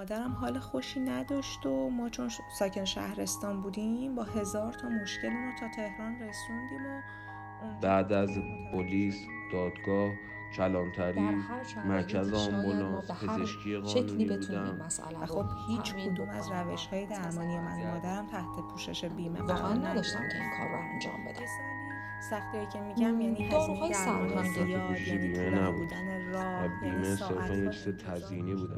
مادرم حال خوشی نداشت و ما چون ساکن شهرستان بودیم با هزار تا مشکل رو تا تهران رسوندیم و بعد از پلیس دادگاه کلانتری مرکز آمبولانس پزشکی قانونی بودم. و خب هیچ کدوم از روش های درمانی من مادرم تحت پوشش بیمه واقعا نداشتم که این کار رو انجام بدم. سختی که میگم یعنی هزینه درمان زیاد یعنی طولانی بودن راه بیمه یعنی صرفا یک چیز تزیینی بود.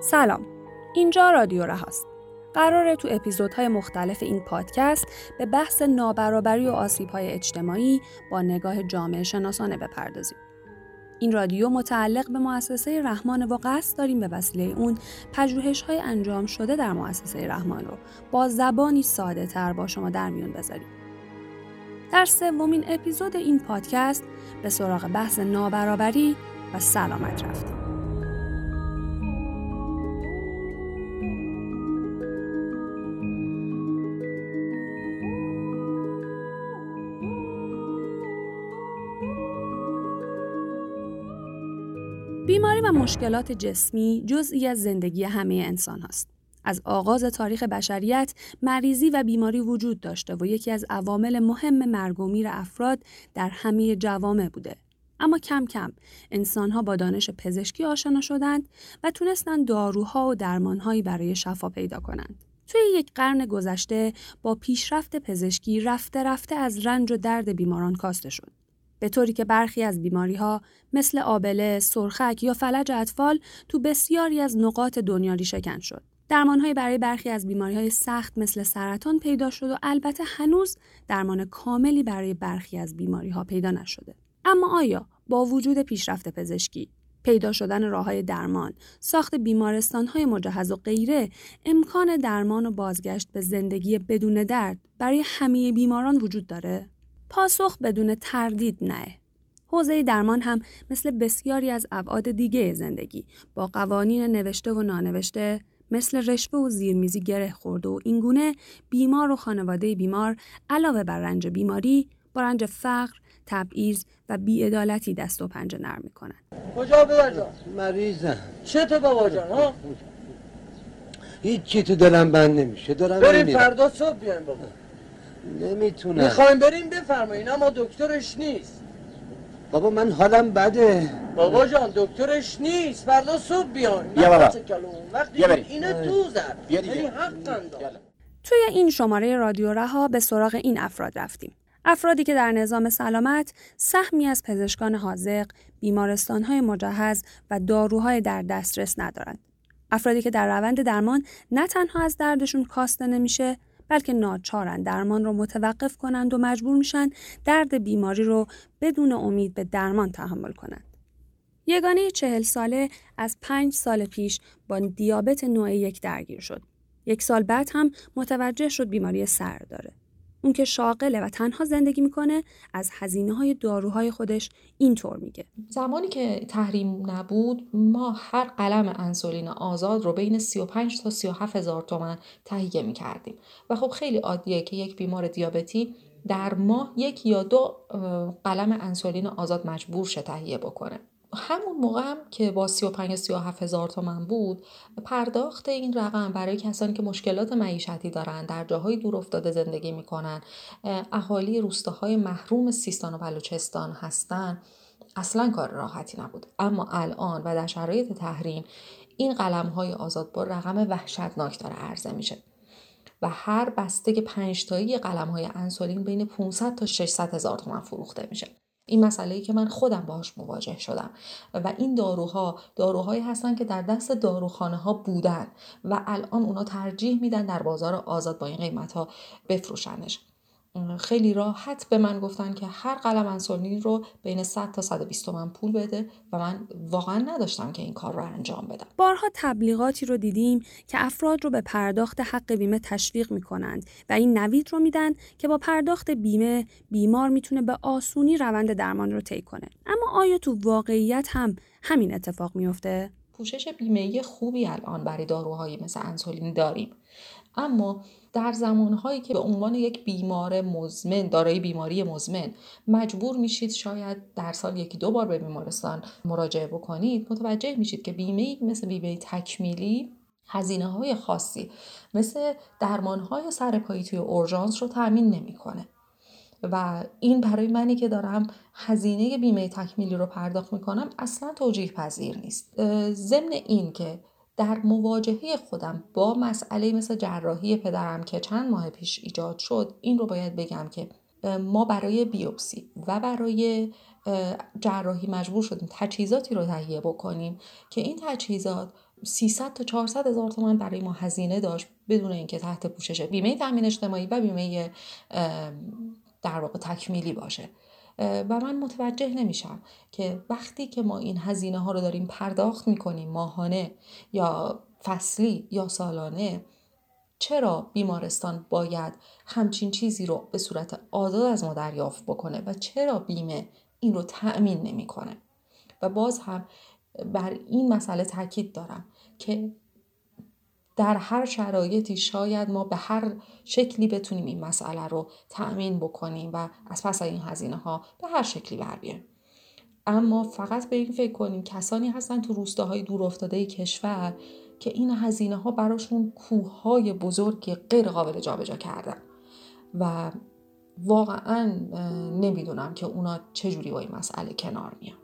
سلام اینجا رادیو رهاست قراره تو اپیزودهای مختلف این پادکست به بحث نابرابری و آسیبهای اجتماعی با نگاه جامعه شناسانه بپردازیم. این رادیو متعلق به مؤسسه رحمان و قصد داریم به وسیله اون پژوهش های انجام شده در مؤسسه رحمان رو با زبانی ساده تر با شما در میون بذاریم. در سومین اپیزود این پادکست به سراغ بحث نابرابری و سلامت رفتیم. مشکلات جسمی جزئی از زندگی همه انسان هست. از آغاز تاریخ بشریت مریضی و بیماری وجود داشته و یکی از عوامل مهم مرگ و میر افراد در همه جوامع بوده. اما کم کم انسانها با دانش پزشکی آشنا شدند و تونستند داروها و درمانهایی برای شفا پیدا کنند. توی یک قرن گذشته با پیشرفت پزشکی رفته رفته از رنج و درد بیماران کاسته شد. به طوری که برخی از بیماری ها مثل آبله، سرخک یا فلج اطفال تو بسیاری از نقاط دنیا شکن شد. درمانهایی برای برخی از بیماری های سخت مثل سرطان پیدا شد و البته هنوز درمان کاملی برای برخی از بیماری ها پیدا نشده. اما آیا با وجود پیشرفت پزشکی پیدا شدن راه های درمان، ساخت بیمارستان های مجهز و غیره، امکان درمان و بازگشت به زندگی بدون درد برای همه بیماران وجود داره؟ پاسخ بدون تردید نه. حوزه درمان هم مثل بسیاری از ابعاد دیگه زندگی با قوانین نوشته و نانوشته مثل رشوه و زیرمیزی گره خورده و اینگونه بیمار و خانواده بیمار علاوه بر رنج بیماری با رنج فقر، تبعیض و بیعدالتی دست و پنجه نرم می‌کنن. کجا جان؟ مریضم چه تو بابا جان ها؟ هیچ چی تو دلم بند نمیشه دارم بریم. فردا صبح بیایم بابا نمی‌تونم می‌خوایم بریم بفرمایین اما دکترش نیست بابا من حالم بده بابا جان دکترش نیست فردا صبح بیاین بیا بابا. وقتی. اینه تو زد. یعنی حق. توی این شماره رادیو رها به سراغ این افراد رفتیم. افرادی که در نظام سلامت سهمی از پزشکان حاضق، بیمارستانهای مجهز و داروهای در دسترس ندارند. افرادی که در روند درمان نه تنها از دردشون کاسته نمیشه بلکه ناچارن درمان رو متوقف کنند و مجبور میشن درد بیماری رو بدون امید به درمان تحمل کنند. یگانه چهل ساله از پنج سال پیش با دیابت نوع یک درگیر شد. یک سال بعد هم متوجه شد بیماری سر داره. اون که شاغله و تنها زندگی می‌کنه از هزینه های داروهای خودش اینطور میگه. زمانی که تحریم نبود ما هر قلم انسولین آزاد رو بین 35 تا 37 هزار تومن تهیه می کردیم و خب خیلی عادیه که یک بیمار دیابتی در ماه یک یا دو قلم انسولین آزاد مجبور شه تهیه بکنه همون موقع هم که با 35 37 هزار تومن بود پرداخت این رقم برای کسانی که مشکلات معیشتی دارن در جاهای دور افتاده زندگی می‌کنن اهالی روستاهای محروم سیستان و بلوچستان هستن. اصلا کار راحتی نبود. اما الان و در شرایط تحریم این قلم های آزادبار رقم وحشتناک داره عرضه میشه. و هر بسته پنج تایی قلم های انسولین بین 500 تا 600 هزار تومن فروخته میشه. این مسئله ای که من خودم باهاش مواجه شدم. و این داروها داروهایی هستن که در دست داروخانه ها بودن و الان اونا ترجیح میدن در بازار آزاد با این قیمت ها بفروشنش. خیلی راحت به من گفتن که هر قلم انسولین رو بین 100 تا 120 تومن پول بده و من واقعا نداشتم که این کار رو انجام بدم. بارها تبلیغاتی رو دیدیم که افراد رو به پرداخت حق بیمه تشویق می‌کنند و این نوید رو میدن که با پرداخت بیمه بیمار می‌تونه به آسونی روند درمان رو طی کنه. اما آیا تو واقعیت هم همین اتفاق میفته پوشش بیمه خوبی الان برای داروهایی مثل انسولین داریم. اما در زمانهایی که به عنوان یک بیمار مزمن دارای بیماری مزمن مجبور میشید شاید در سال یکی دو بار به بیمارستان مراجعه بکنید متوجه میشید که بیمه مثل بیمه تکمیلی هزینه های خاصی مثل درمان های سرپایی توی اورژانس رو تأمین نمی‌کنه. و این برای منی که دارم هزینه بیمه تکمیلی رو پرداخت می‌کنم اصلا توجیه پذیر نیست ضمن این که در مواجهه خودم با مسئله مثل جراحی پدرم که چند ماه پیش ایجاد شد این رو باید بگم که ما برای بیوپسی و برای جراحی مجبور شدیم تجهیزاتی رو تهیه بکنیم که این تجهیزات 300 تا 400 هزار تومن برای ما هزینه داشت بدون اینکه تحت پوشش بیمه تامین اجتماعی و بیمه در واقع تکمیلی باشه. و من متوجه نمیشم که وقتی که ما این هزینه ها رو داریم پرداخت می‌کنیم ماهانه یا فصلی یا سالانه چرا بیمارستان باید همچین چیزی رو به صورت آزاد از ما دریافت بکنه و چرا بیمه این رو تأمین نمی‌کنه؟ و باز هم بر این مسئله تاکید دارم که در هر شرایطی شاید ما به هر شکلی بتونیم این مسئله رو تأمین بکنیم و از پس این هزینه ها به هر شکلی بر بیایم. اما فقط به این فکر کنیم کسانی هستن تو روستاهای دور افتاده کشور که این هزینه ها براشون کوه های بزرگ غیر قابل جابجا کردن. و واقعا نمی‌دونم که اونا چجوری با این مسئله کنار میان.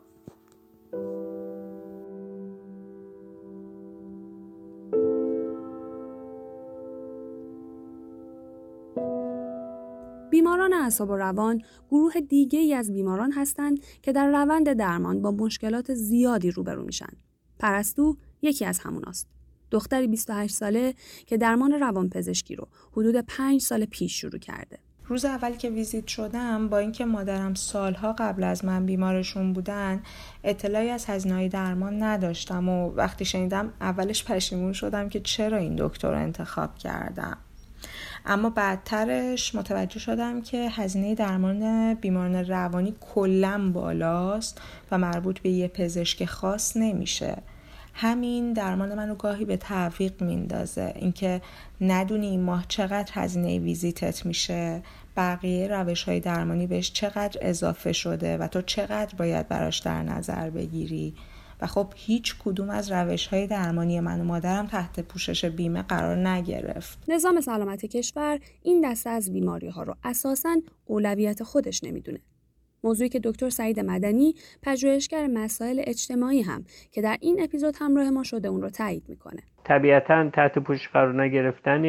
اعصاب و روان گروه دیگه ای از بیماران هستند که در روند درمان با مشکلات زیادی روبرو میشن. پرستو یکی از هموناست. دختری 28 ساله که درمان روانپزشکی رو حدود 5 سال پیش شروع کرده. روز اول که ویزیت شدم با اینکه مادرم سالها قبل از من بیمارشون بودن اطلاعی از هزینه درمان نداشتم و وقتی شنیدم اولش پشیمون شدم که چرا این دکتر انتخاب کردم اما بعدترش متوجه شدم که هزینه درمان بیماران روانی کلا بالاست و مربوط به یه پزشک خاص نمیشه. همین درمان منو گاهی به تعویق میندازه. اینکه ندونی این ماه چقدر هزینه ویزیتت میشه بقیه روش های درمانی بهش چقدر اضافه شده و تو چقدر باید براش در نظر بگیری. و خب هیچ کدوم از روش های درمانی من و مادرم تحت پوشش بیمه قرار نگرفت. نظام سلامت کشور این دسته از بیماری ها رو اساساً اولویت خودش نمی‌دونه. موضوعی که دکتر سعید مدنی پژوهشگر مسائل اجتماعی هم که در این اپیزود همراه ما شده اون رو تایید می‌کنه. طبیعتا تحت پوشش قرار نگرفتن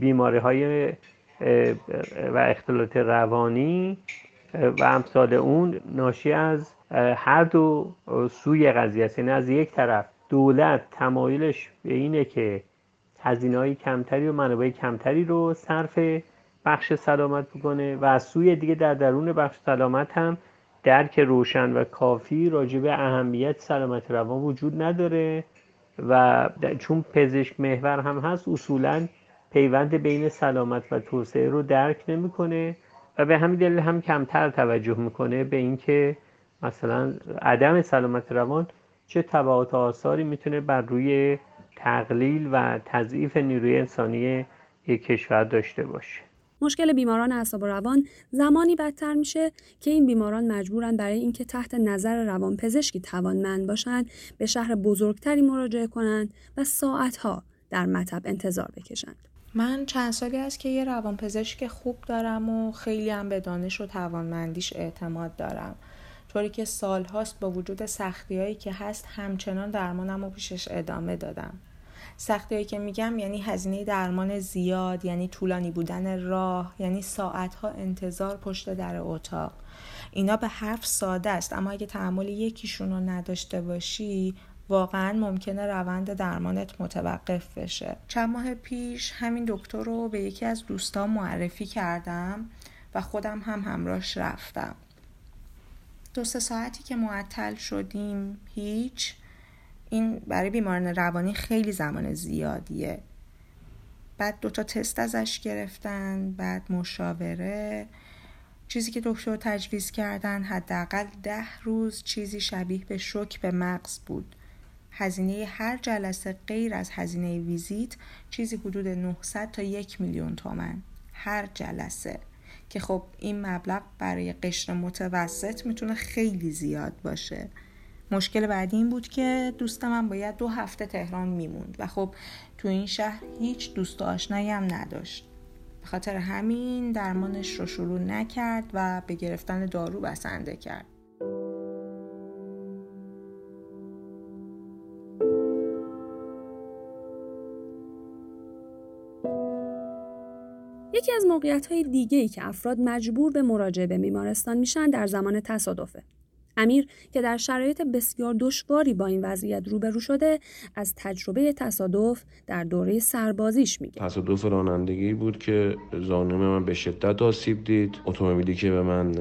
بیماری های و اختلالات روانی و امثال اون ناشی از هر دو سوی قضیه است. یعنی از یک طرف دولت تمایلش به اینه که هزینه های کمتری و منابع کمتری رو صرف بخش سلامت بکنه و از سوی دیگه در درون بخش سلامت هم درک روشن و کافی راجع به اهمیت سلامت روان وجود نداره و چون پزشک محور هم هست اصولا پیوند بین سلامت و توسعه رو درک نمی‌کنه و به همین دلیل هم کمتر توجه می‌کنه به اینکه مثلا عدم سلامت روان چه تبعات آثاری می‌تونه بر روی تقلیل و تضعیف نیروی انسانی یک کشور داشته باشه مشکل بیماران اعصاب و روان زمانی بدتر میشه که این بیماران مجبورن برای اینکه تحت نظر روانپزشکی توانمند باشند به شهر بزرگتری مراجعه کنند و ساعتها در مطب انتظار بکشند. من چند سالی است که یه روانپزشک خوب دارم و خیلی هم به دانش و توانمندیش اعتماد دارم. طوری که سالهاست با وجود سختی هایی که هست همچنان درمانم و پیشش ادامه دادم. سختی هایی که میگم یعنی هزینه درمان زیاد یعنی طولانی بودن راه یعنی ساعتها انتظار پشت در اتاق. اینا به حرف ساده است اما اگه تحمل یکیشون رو نداشته باشی واقعا ممکنه روند درمانت متوقف بشه. چند ماه پیش همین دکتر رو به یکی از دوستان معرفی کردم و خودم هم همراهش رفتم. دو سه ساعتی که معطل شدیم هیچ. این برای بیماران روانی خیلی زمان زیادیه. بعد دوتا تست ازش گرفتن بعد مشاوره. چیزی که دکتر تجویز کردن حداقل ده روز چیزی شبیه به شک به مغز بود. هزینه هر جلسه غیر از هزینه ویزیت چیزی حدود 900 تا یک میلیون تومن. هر جلسه. که خب این مبلغ برای قشر متوسط می‌تونه خیلی زیاد باشه. مشکل بعدی این بود که دوست من باید دو هفته تهران میموند و خب تو این شهر هیچ دوست و آشنایی هم نداشت. به خاطر همین درمانش رو شروع نکرد و به گرفتن دارو بسنده کرد. موقعیت های دیگه ای که افراد مجبور به مراجعه به بیمارستان میشن در زمان تصادفه. امیر که در شرایط بسیار دشواری با این وضعیت روبرو شده از تجربه تصادف در دوره سربازیش میگه. تصادف رانندگی بود که زانوی من به شدت آسیب دید. اتومبیلی که به من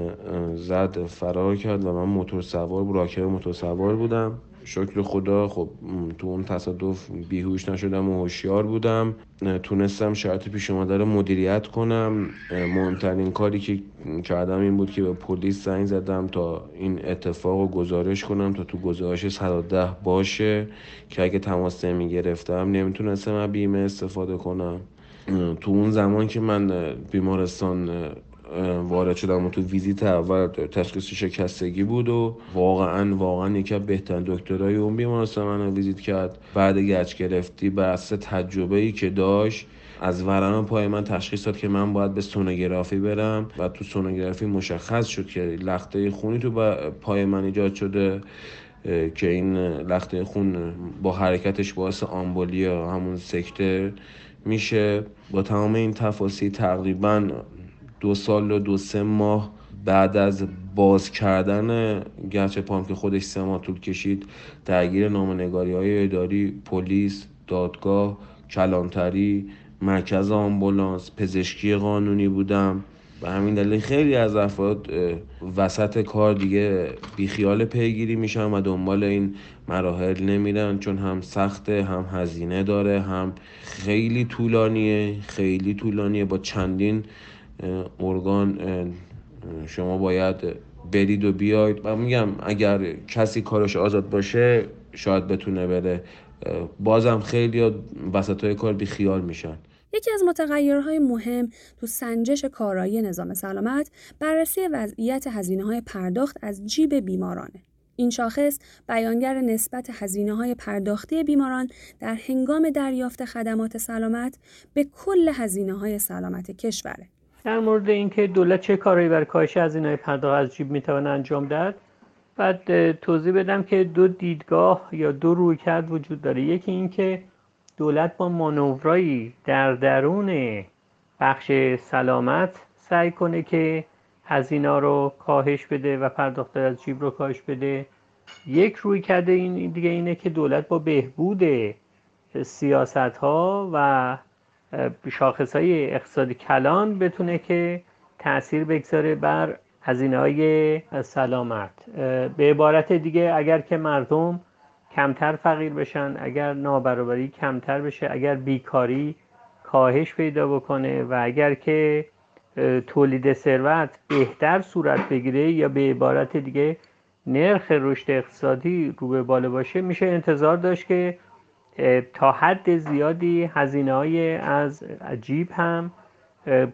زد فرار کرد و من موتور سوار راکب موتور سوار بودم. شکر خدا خب تو اون تصادف بیهوش نشدم و هوشیار بودم. تونستم شرط پیش اومده رو مدیریت کنم. مهمترین کاری که کردم این بود که به پلیس زنگ زدم تا این اتفاق رو گزارش کنم تا تو گزارش 110 باشه که اگه تماس نمی گرفتم نمی‌تونستم از بیمه استفاده کنم. تو اون زمان که من بیمارستان وارد شدم و تو ویزیت اول تشخیص شکستگی بود و واقعا واقعا یکی از بهترین دکترای اون بیمارستان منو ویزیت کرد. بعد گچ گرفتی بر تجربه ای که داشت از ورم پای من تشخیص داد که من باید به سونوگرافی برم و تو سونوگرافی مشخص شد که لخته خونی تو پای من ایجاد شده که این لخته خون با حرکتش باعث آمبولیا همون سکته میشه. با تمام این تفاصیل تقریبا دو سال و دو سه ماه بعد از باز کردن گرچه پام که خودش سه ماه طول کشید درگیر نامنگاری های اداری پلیس دادگاه کلانتری مرکز آمبولانس پزشکی قانونی بودم. و همین دلیل خیلی از افراد وسط کار دیگه بیخیال پیگیری میشن و دنبال این مراحل نمیرن چون هم سخته هم هزینه داره هم خیلی طولانیه خیلی طولانیه. با چندین ارگان شما باید برید و بیاید و میگم اگر کسی کارش آزاد باشه شاید بتونه بره بازم خیلی وسط های کار بی خیال میشن یکی از متغیرهای مهم تو سنجش کارایی نظام سلامت بررسی وضعیت هزینه های پرداخت از جیب بیمارانه. این شاخص بیانگر نسبت هزینه های پرداختی بیماران در هنگام دریافت خدمات سلامت به کل هزینه های سلامت کشوره. در مورد اینکه دولت چه کارهایی برای کاهش از اینهای پرداخت از جیب می‌توانه انجام داد بعد توضیح بدم که دو دیدگاه یا دو رویکرد وجود داره. یکی اینکه دولت با مانورایی در درون بخش سلامت سعی کنه که هزینه رو کاهش بده و پرداخت از جیب رو کاهش بده. یک روی کرده این دیگه اینه که دولت با بهبود سیاست ها و شاخص های اقتصادی کلان بتونه که تاثیر بگذاره بر هزینه های سلامت. به عبارت دیگه اگر که مردم کمتر فقیر بشن اگر نابرابری کمتر بشه اگر بیکاری کاهش پیدا بکنه و اگر که تولید ثروت بهتر صورت بگیره یا به عبارت دیگه نرخ رشد اقتصادی رو به بالا باشه میشه انتظار داشت که تا حد زیادی هزینه های از عجیب هم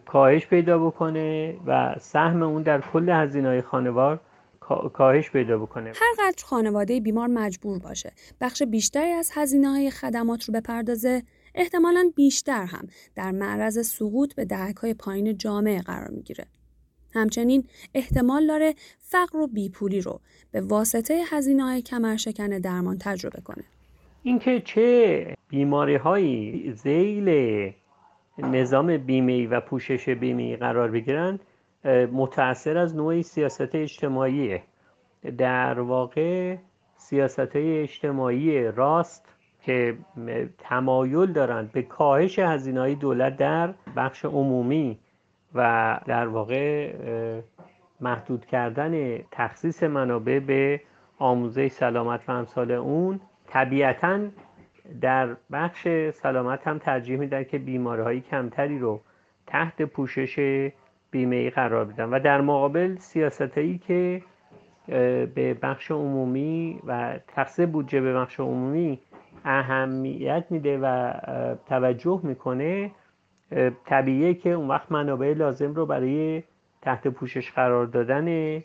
کاهش پیدا بکنه و سهم اون در کل هزینه های خانوار کاهش پیدا بکنه. هر قدر خانواده بیمار مجبور باشه بخش بیشتری از هزینه های خدمات رو بپردازه احتمالا بیشتر هم در معرض سقوط به دهک های پایین جامعه قرار می‌گیره. همچنین احتمال داره فقر و بیپولی رو به واسطه هزینه های کمرشکن درمان تجربه کنه. اینکه چه بیماری هایی زیل نظام بیمه و پوشش بیمه قرار بگیرند متأثر از نوع سیاست اجتماعی. در واقع سیاست اجتماعی راست که تمایل دارند به کاهش هزینه دولت در بخش عمومی و در واقع محدود کردن تخصیص منابع به آموزه سلامت و امثال اون طبیعتا در بخش سلامت هم ترجیح میدن که بیماری های کمتری رو تحت پوشش بیمه ای قرار بدن. و در مقابل سیاست هایی که به بخش عمومی و تقسیم بودجه به بخش عمومی اهمیت میده و توجه می‌کنه طبیعیه که اون وقت منابع لازم رو برای تحت پوشش قرار دادن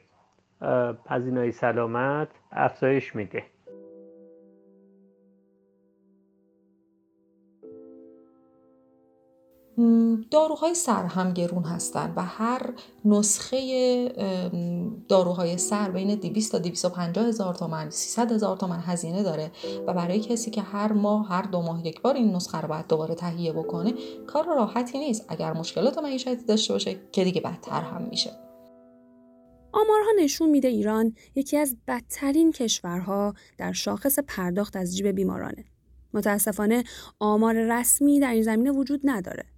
هزینه سلامت افزایش میده. داروهای سر هم گرون هستند و هر نسخه داروهای سر بین 200 تا 250 هزار تومن 300 هزار تومن هزینه داره و برای کسی که هر ماه هر دو ماه یک بار این نسخه رو باید دوباره تهیه بکنه کار راحتی نیست اگر مشکلات معیشتی داشته باشه که دیگه بدتر هم میشه آمارها نشون میده ایران یکی از بدترین کشورها در شاخص پرداخت از جیب بیمارانه. متاسفانه آمار رسمی در این زمینه وجود نداره.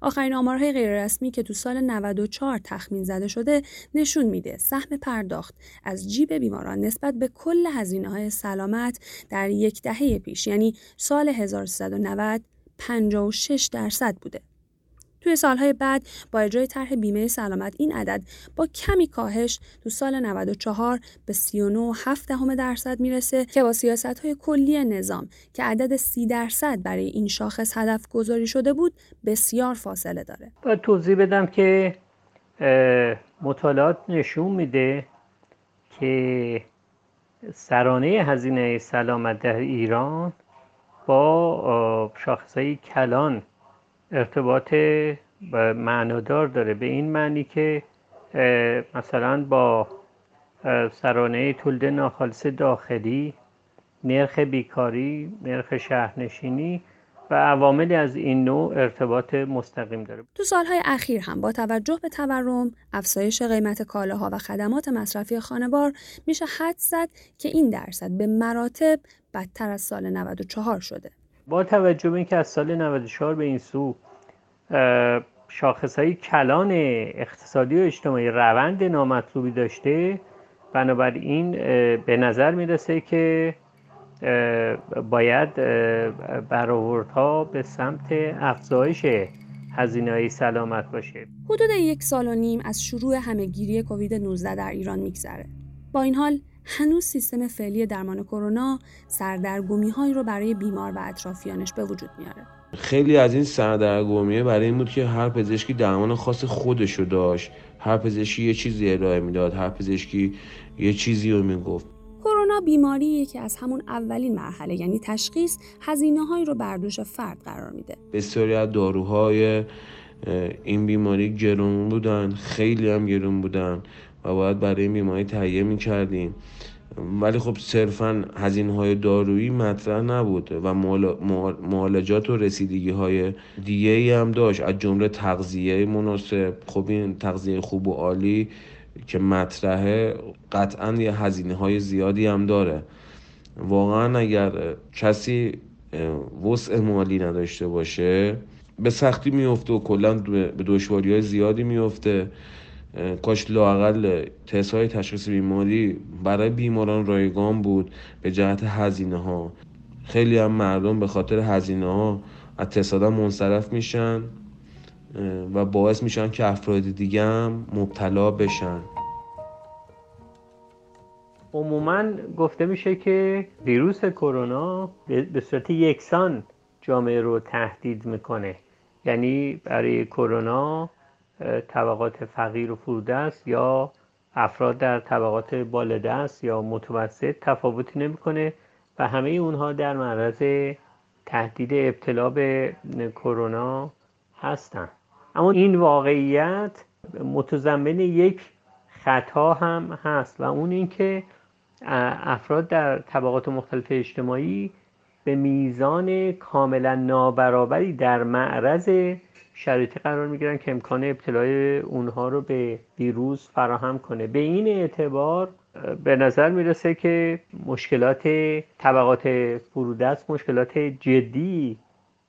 آخرین آمارهای غیررسمی که تو سال 94 تخمین زده شده نشون میده سهم پرداخت از جیب بیماران نسبت به کل هزینه های سلامت در یک دهه پیش یعنی سال 1390 56 درصد بوده. توی سالهای بعد با اجرای طرح بیمه سلامت این عدد با کمی کاهش تو سال 94 به 39.7 دهم درصد می‌رسه که با سیاست های کلی نظام که عدد 30 درصد برای این شاخص هدف گذاری شده بود بسیار فاصله داره. باید توضیح بدم که مطالعات نشون میده که سرانه هزینه سلامت در ایران با شاخص های کلان ارتباط معنادار داره به این معنی که مثلا با سرانه تولد ناخالص داخلی نرخ بیکاری نرخ شهرنشینی و عواملی از این نوع ارتباط مستقیم داره. تو سالهای اخیر هم با توجه به تورم افزایش قیمت کالاها و خدمات مصرفی خانوار میشه حد زد که این درصد به مراتب بدتر از سال 94 شده. با توجه به اینکه از سال 94 به این سو شاخص های کلان اقتصادی و اجتماعی روند نامطلوبی داشته بنابراین به نظر می‌رسه که باید برآوردها به سمت افزایش هزینه های سلامت باشه. حدود یک سال و نیم از شروع همهگیری کووید 19 در ایران میگذره. با این حال هنوز سیستم فعلی درمان کرونا سردرگمی هایی رو برای بیمار و اطرافیانش به وجود میاره. خیلی از این سردرگمیه برای این بود که هر پزشکی درمان خاص خودشو داشت. هر پزشکی یه چیزی ارائه می‌داد هر پزشکی یه چیزی رو می‌گفت. کرونا بیماریه که از همون اولین مرحله یعنی تشخیص هزینه هایی رو بر دوش فرد قرار میده. بسیاری از داروهای این بیماری گرون بودن خیلی هم گرون بودن. و باید برای بیماری تهیه می‌کردیم. ولی خب صرفا هزینه های دارویی مطرح نبود و معالجات و رسیدگی های دیگه ای هم داشت. از جمله تغذیه مناسب. خب این تغذیه خوب و عالی که مطرحه قطعا یه هزینه های زیادی هم داره. واقعا اگر کسی وسع مالی نداشته باشه به سختی میفته و کلا به دشواری های زیادی میفته کاش لاقل تست های تشخیص بیماری برای بیماران رایگان بود به جهت هزینه ها خیلی هم مردم به خاطر هزینه ها از تست منصرف میشن و باعث میشن که افراد دیگه هم مبتلا بشن. عموما گفته میشه که ویروس کرونا به صورت یکسان جامعه رو تهدید می‌کنه. یعنی برای کرونا طبقات فقیر و فرودست یا افراد در طبقات بالادست یا متوسط تفاوتی نمی‌کنه و همه اونها در معرض تهدید ابتلا به کرونا هستند اما این واقعیت متضمن یک خطا هم هست و اون اینکه افراد در طبقات مختلف اجتماعی به میزان کاملا نابرابری در معرض شرایطی قرار می‌گیرن که امکان ابتلای اونها رو به ویروس فراهم کنه. به این اعتبار به نظر می‌رسه که مشکلات طبقات فرودست مشکلات جدی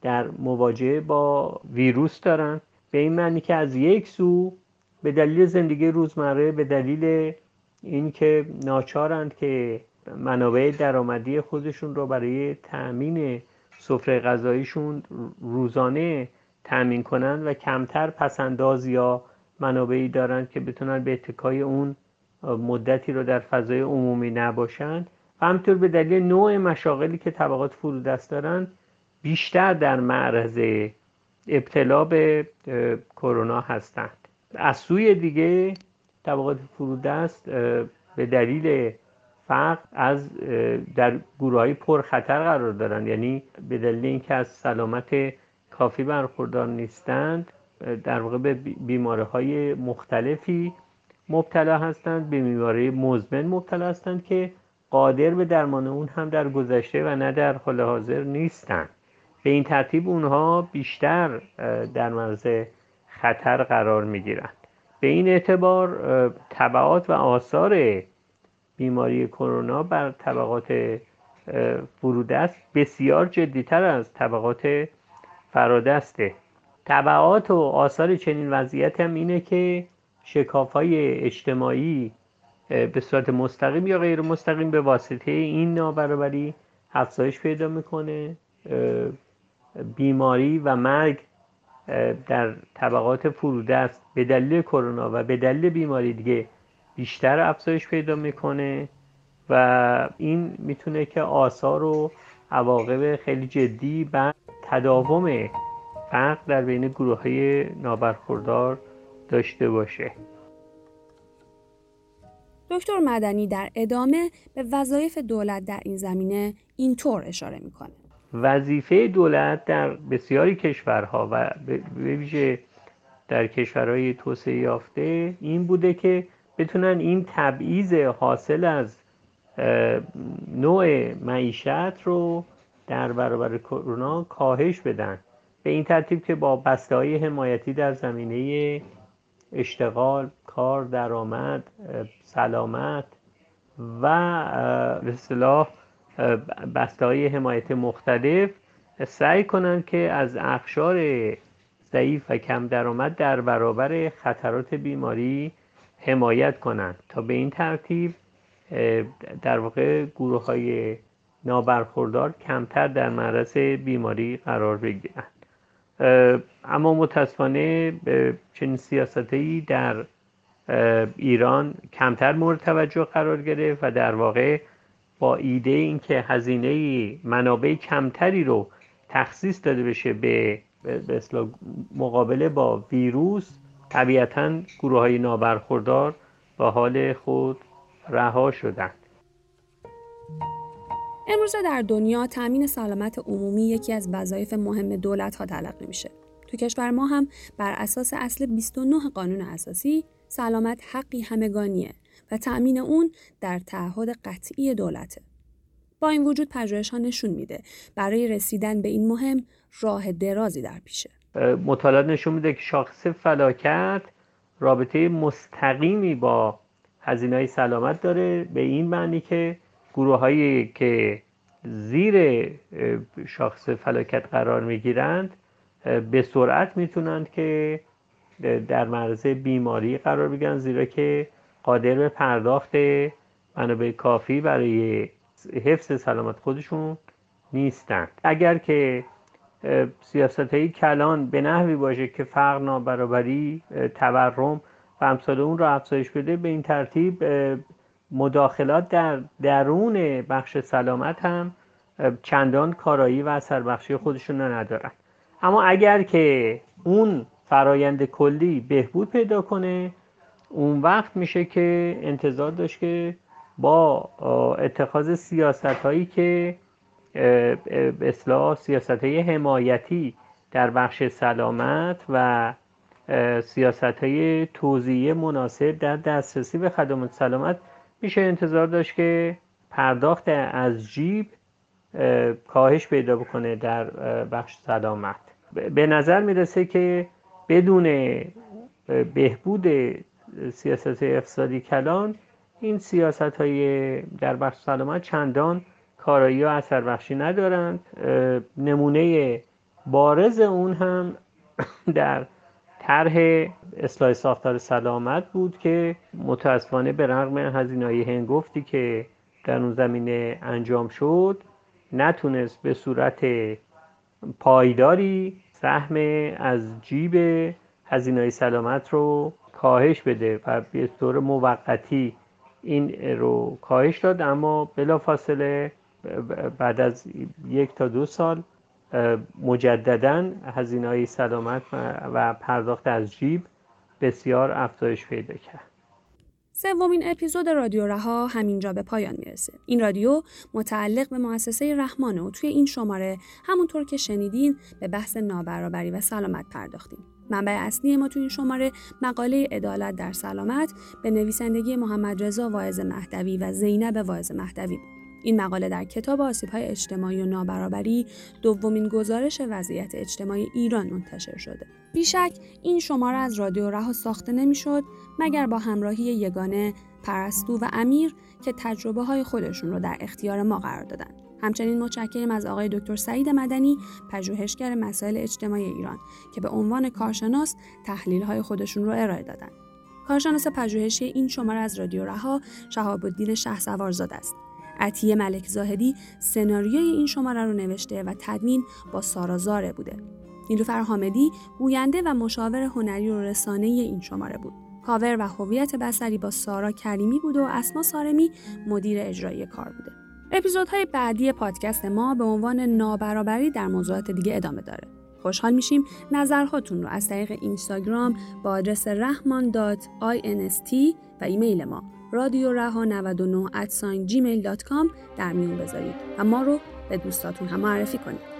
در مواجهه با ویروس دارن. به این معنی که از یک سو به دلیل زندگی روزمره به دلیل اینکه ناچارند که منابع درآمدی خودشون رو برای تأمین سفره غذاییشون روزانه تأمین کنند و کمتر پسنداز یا منابعی دارند که بتونن به اتکای اون مدتی رو در فضای عمومی نباشند و همینطور به دلیل نوع مشاغلی که طبقات فرودست دارند بیشتر در معرض ابتلا به کرونا هستند. از سوی دیگه طبقات فرودست به دلیل فقر از در گروه های پرخطر قرار دارند. یعنی به دلیل اینکه از سلامت کافی برخوردار نیستند در واقع به بیماره های مختلفی مبتلا هستند به بیماری مزمن مبتلا هستند که قادر به درمان اون هم در گذشته و نه در حال حاضر نیستند. به این ترتیب اونها بیشتر در معرض خطر قرار می گیرند به این اعتبار طبعات و آثار بیماری کرونا بر طبقات فرودست بسیار جدیتر از طبقات فرادسته طبعات و آثار چنین وضعیت هم اینه که شکاف های اجتماعی به صورت مستقیم یا غیر مستقیم به واسطه این نابرابری افزایش پیدا می‌کنه. بیماری و مرگ در طبقات فرودست به دلیل کرونا و به دلیل بیماری دیگه بیشتر افزایش پیدا می‌کنه و این می‌تونه که آثار و عواقب خیلی جدی بر تداوم فرق در بین گروه های نابرخوردار داشته باشه. دکتر مدنی در ادامه به وظایف دولت در این زمینه اینطور اشاره می‌کنه. وظیفه دولت در بسیاری کشورها و به ویژه در کشورهای توسعه یافته این بوده که بتونن این تبعیض حاصل از نوع معیشت رو در برابر کرونا کاهش بدن. به این ترتیب که با بسته های حمایتی در زمینه اشتغال، کار، درآمد، سلامت و اصطلاح بسته های حمایت مختلف سعی کنند که از اخشار ضعیف و کم درآمد در برابر خطرات بیماری حمایت کنند. تا به این ترتیب در واقع گروه های نابرخوردار کمتر در معرض بیماری قرار بگیرند. اما متاسفانه چنین سیاستهایی در ایران کمتر مورد توجه قرار گرفت و در واقع با ایده اینکه هزینه منابع کمتری رو تخصیص داده بشه به به مقابله با ویروس طبیعتا گروه های نابرخوردار با حال خود رها شدند امروزه در دنیا تامین سلامت عمومی یکی از وظایف مهم دولت ها تلقی میشه. تو کشور ما هم بر اساس اصل 29 قانون اساسی سلامت حقی همگانیه و تأمین اون در تعهد قطعی دولته. با این وجود پژوهش ها نشون میده برای رسیدن به این مهم راه درازی در پیشه. مطالعات نشون میده که شاخص فلاکت رابطه مستقیمی با هزینه سلامت داره. به این معنی که گروه هایی که زیر شاخص فلاکت قرار می‌گیرند به سرعت می‌تونند که در معرض بیماری قرار بگیرن زیرا که قادر به پرداخت منابع کافی برای حفظ سلامت خودشون نیستند. اگر که سیاست کلان به نحوی باشه که فقر نابرابری تورم و امثال اون را افزایش بده به این ترتیب مداخلات در درون بخش سلامت هم چندان کارایی و اثر بخشی خودشون ندارن. اما اگر که اون فرایند کلی بهبود پیدا کنه اون وقت میشه که انتظار داشت که با اتخاذ سیاست هایی که اصلاح سیاست های حمایتی در بخش سلامت و سیاست های توضیحی مناسب در دسترسی به خدمات سلامت. میشه انتظار داشت که پرداخت از جیب کاهش پیدا بکنه در بخش سلامت. به نظر می‌رسه که بدون بهبود سیاست اقتصادی کلان این سیاست های در بخش سلامت چندان کارایی و اثر بخشی ندارند نمونه بارز اون هم در طرح اصلاح ساختار سلامت بود که متاسفانه به رغم هزینه هنگفتی که در اون زمینه انجام شد نتونست به صورت پایداری سهم از جیب هزینه سلامت رو کاهش بده و به طور موقتی این رو کاهش داد. اما بلافاصله بعد از یک تا دو سال مجددا هزینه های سلامت و پرداخت از جیب بسیار افزایش پیدا کرد سومین اپیزود رادیو رها همینجا به پایان می‌رسه. این رادیو متعلق به مؤسسه رحمانه و توی این شماره همونطور که شنیدین به بحث نابرابری و سلامت پرداختیم. منبع اصلی ما توی این شماره مقاله عدالت در سلامت به نویسندگی محمد رضا واعظ مهدوی و زینب واعظ مهدوی بود. این مقاله در کتاب های اجتماعی و نابرابری دومین گزارش وضعیت اجتماعی ایران منتشر شده. بیشک این شماره از رادیو رها ساخته نمی‌شد مگر با همراهی یگانه پرستو و امیر که تجربه های خودشون رو در اختیار ما قرار دادن. همچنین متشکریم از آقای دکتر سعید مدنی پژوهشگر مسائل اجتماعی ایران که به عنوان کارشناس تحلیل های خودشون رو ارائه دادند. کارشناس پژوهشی این شماره از رادیو رها شهاب الدین شهسوارزاده است. عطیه ملک زاهدی سناریوی این شماره رو نوشته و تدوین با سارا زاره بوده. نیلوفر حامدی گوینده و مشاور هنری و رسانه این شماره بود. کاور و هویت بسری با سارا کریمی بود و اسما سارمی مدیر اجرایی کار بوده. اپیزودهای بعدی پادکست ما به عنوان نابرابری در موضوعات دیگه ادامه داره. خوشحال میشیم نظرهاتون رو از طریق اینستاگرام با آدرس رحمان.inst و ایمیل ما رادیو رها 99 در میون بذارید و ما رو به دوستاتون هم معرفی کنید.